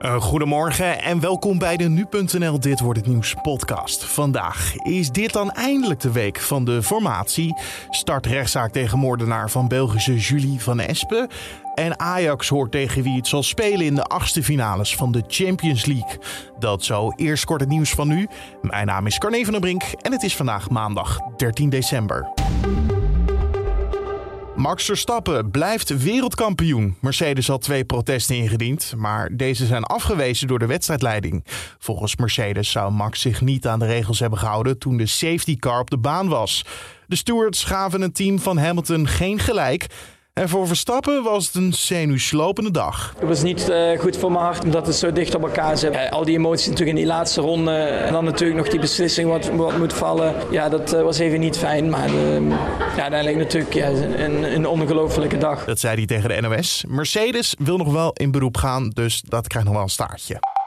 Uh, goedemorgen en welkom bij de Nu.nl Dit Wordt Het Nieuws podcast. Vandaag is dit dan eindelijk de week van de formatie. Start rechtszaak tegen moordenaar van Belgische Julie van Espen. En Ajax hoort tegen wie het zal spelen in de achtste finales van de Champions League. Dat zo. Eerst kort het nieuws van nu. Mijn naam is Carne van der Brink en het is vandaag maandag 13 december. Max Verstappen blijft wereldkampioen. Mercedes had twee protesten ingediend, maar deze zijn afgewezen door de wedstrijdleiding. Volgens Mercedes zou Max zich niet aan de regels hebben gehouden toen de safety car op de baan was. De stewards gaven het team van Hamilton geen gelijk en voor Verstappen was het een zenuwslopende dag. Het was niet uh, goed voor mijn hart omdat het zo dicht op elkaar zit. Uh, al die emoties natuurlijk in die laatste ronde. En dan natuurlijk nog die beslissing wat, wat moet vallen. Ja, dat uh, was even niet fijn. Maar ja, uiteindelijk natuurlijk ja, een, een ongelofelijke dag. Dat zei hij tegen de NOS. Mercedes wil nog wel in beroep gaan, dus dat krijgt nog wel een staartje.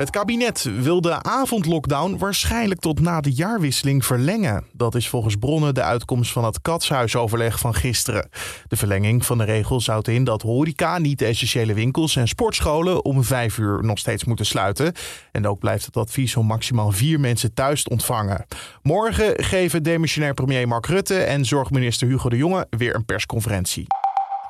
Het kabinet wil de avondlockdown waarschijnlijk tot na de jaarwisseling verlengen. Dat is volgens bronnen de uitkomst van het katshuisoverleg van gisteren. De verlenging van de regel houdt in dat horeca, niet de essentiële winkels en sportscholen om vijf uur nog steeds moeten sluiten. En ook blijft het advies om maximaal vier mensen thuis te ontvangen. Morgen geven demissionair premier Mark Rutte en zorgminister Hugo de Jonge weer een persconferentie.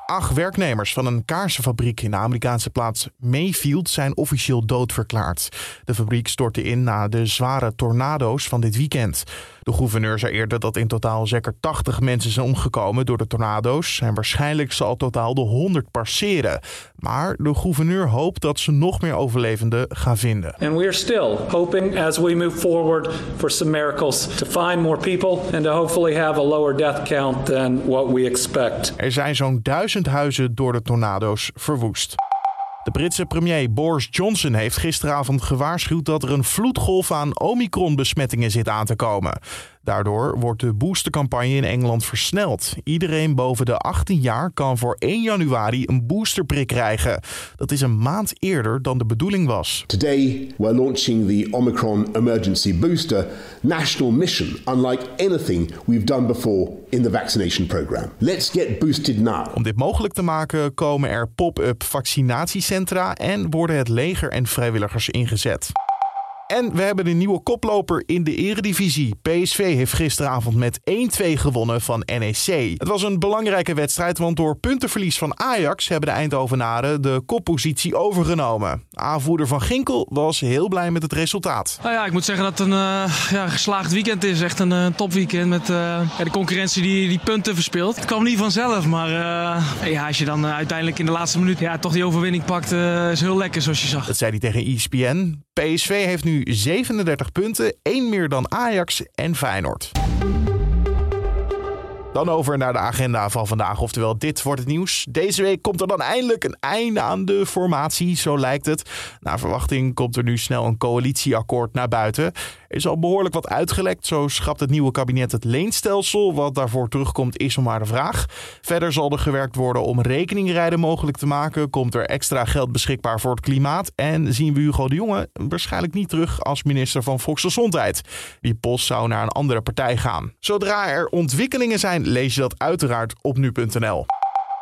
Acht werknemers van een kaarsenfabriek in de Amerikaanse plaats Mayfield zijn officieel doodverklaard. De fabriek stortte in na de zware tornado's van dit weekend. De gouverneur zei eerder dat in totaal zeker 80 mensen zijn omgekomen door de tornado's. En waarschijnlijk zal totaal de 100 passeren. Maar de gouverneur hoopt dat ze nog meer overlevenden gaan vinden. And we are still hoping as we move forward for some miracles to find more people and to hopefully have a lower death count than what we expect. Er zijn zo'n duizend huizen door de tornado's verwoest. De Britse premier Boris Johnson heeft gisteravond gewaarschuwd dat er een vloedgolf aan Omicron-besmettingen zit aan te komen. Daardoor wordt de boostercampagne in Engeland versneld. Iedereen boven de 18 jaar kan voor 1 januari een boosterprik krijgen. Dat is een maand eerder dan de bedoeling was. Today we're launching the Omicron Emergency Booster national mission, unlike anything we've done before in the vaccination program. Let's get boosted now. Om dit mogelijk te maken komen er pop-up vaccinatiecentra en worden het leger en vrijwilligers ingezet. En we hebben een nieuwe koploper in de eredivisie. PSV heeft gisteravond met 1-2 gewonnen van NEC. Het was een belangrijke wedstrijd, want door puntenverlies van Ajax hebben de Eindhovenaren de koppositie overgenomen. Aanvoerder van Ginkel was heel blij met het resultaat. Nou ja, ik moet zeggen dat het een uh, ja, geslaagd weekend is. Echt een uh, topweekend met uh, ja, de concurrentie die, die punten verspeelt. Het kwam niet vanzelf, maar ja, als je dan uiteindelijk in de laatste minuut ja, toch die overwinning pakt, is heel lekker zoals je zag. Dat zei hij tegen ESPN. PSV heeft nu 37 punten, één meer dan Ajax en Feyenoord. Dan over naar de agenda van vandaag, oftewel dit wordt het nieuws. Deze week komt er dan eindelijk een einde aan de formatie, zo lijkt het. Naar verwachting komt er nu snel een coalitieakkoord naar buiten. Er is al behoorlijk wat uitgelekt, zo schrapt het nieuwe kabinet het leenstelsel. Wat daarvoor terugkomt is nog maar de vraag. Verder zal er gewerkt worden om rekeningrijden mogelijk te maken. Komt er extra geld beschikbaar voor het klimaat. En zien we Hugo de Jonge waarschijnlijk niet terug als minister van Volksgezondheid. Die post zou naar een andere partij gaan. Zodra er ontwikkelingen zijn lees je dat uiteraard op nu.nl.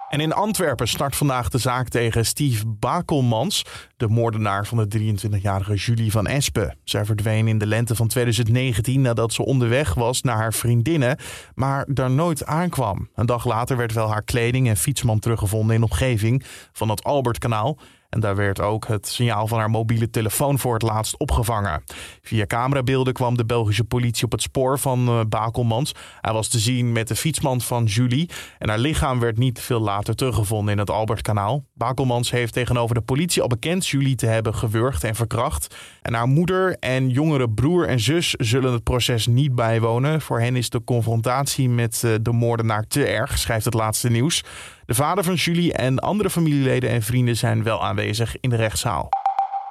En in Antwerpen start vandaag de zaak tegen Steve Bakelmans, de moordenaar van de 23-jarige Julie van Espen. Zij verdween in de lente van 2019 nadat ze onderweg was naar haar vriendinnen, maar daar nooit aankwam. Een dag later werd wel haar kleding en fietsman teruggevonden in de omgeving van het Albertkanaal. En daar werd ook het signaal van haar mobiele telefoon voor het laatst opgevangen. Via camerabeelden kwam de Belgische politie op het spoor van uh, Bakelmans. Hij was te zien met de fietsman van Julie. En haar lichaam werd niet veel later teruggevonden in het Albertkanaal. Bakelmans heeft tegenover de politie al bekend Julie te hebben gewurgd en verkracht. En haar moeder en jongere broer en zus zullen het proces niet bijwonen. Voor hen is de confrontatie met uh, de moordenaar te erg, schrijft het laatste nieuws. De vader van Julie en andere familieleden en vrienden zijn wel aanwezig in de rechtszaal.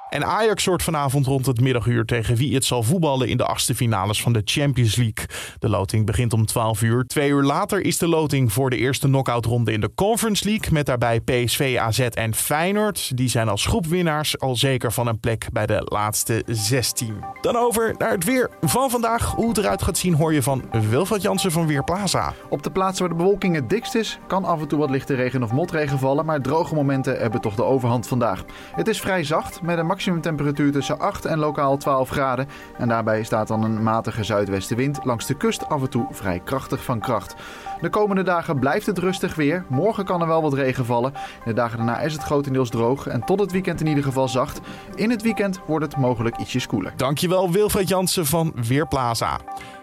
En Ajax soort vanavond rond het middaguur tegen wie het zal voetballen in de achtste finales van de Champions League. De loting begint om 12 uur. Twee uur later is de loting voor de eerste knock-outronde in de Conference League. Met daarbij PSV, AZ en Feyenoord. Die zijn als groepwinnaars al zeker van een plek bij de laatste 16. Dan over naar het weer van vandaag. Hoe het eruit gaat zien hoor je van Wilfred Jansen van Weerplaza. Op de plaatsen waar de bewolking het dikst is, kan af en toe wat lichte regen of motregen vallen. Maar droge momenten hebben toch de overhand vandaag. Het is vrij zacht met een maximumtemperatuur tussen 8 en lokaal 12 graden. En daarbij staat dan een matige zuidwestenwind langs de kust af en toe vrij krachtig van kracht. De komende dagen blijft het rustig weer. Morgen kan er wel wat regen vallen. De dagen daarna is het grotendeels droog en tot het weekend in ieder geval zacht. In het weekend wordt het mogelijk ietsjes koeler. Dankjewel Wilfred Jansen van Weerplaza.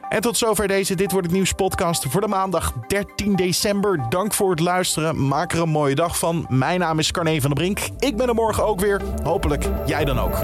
En tot zover deze Dit Wordt Het Nieuws podcast voor de maandag 13 december. Dank voor het luisteren. Maak er een mooie dag van. Mijn naam is Carne van der Brink. Ik ben er morgen ook weer. Hopelijk jij dan ook.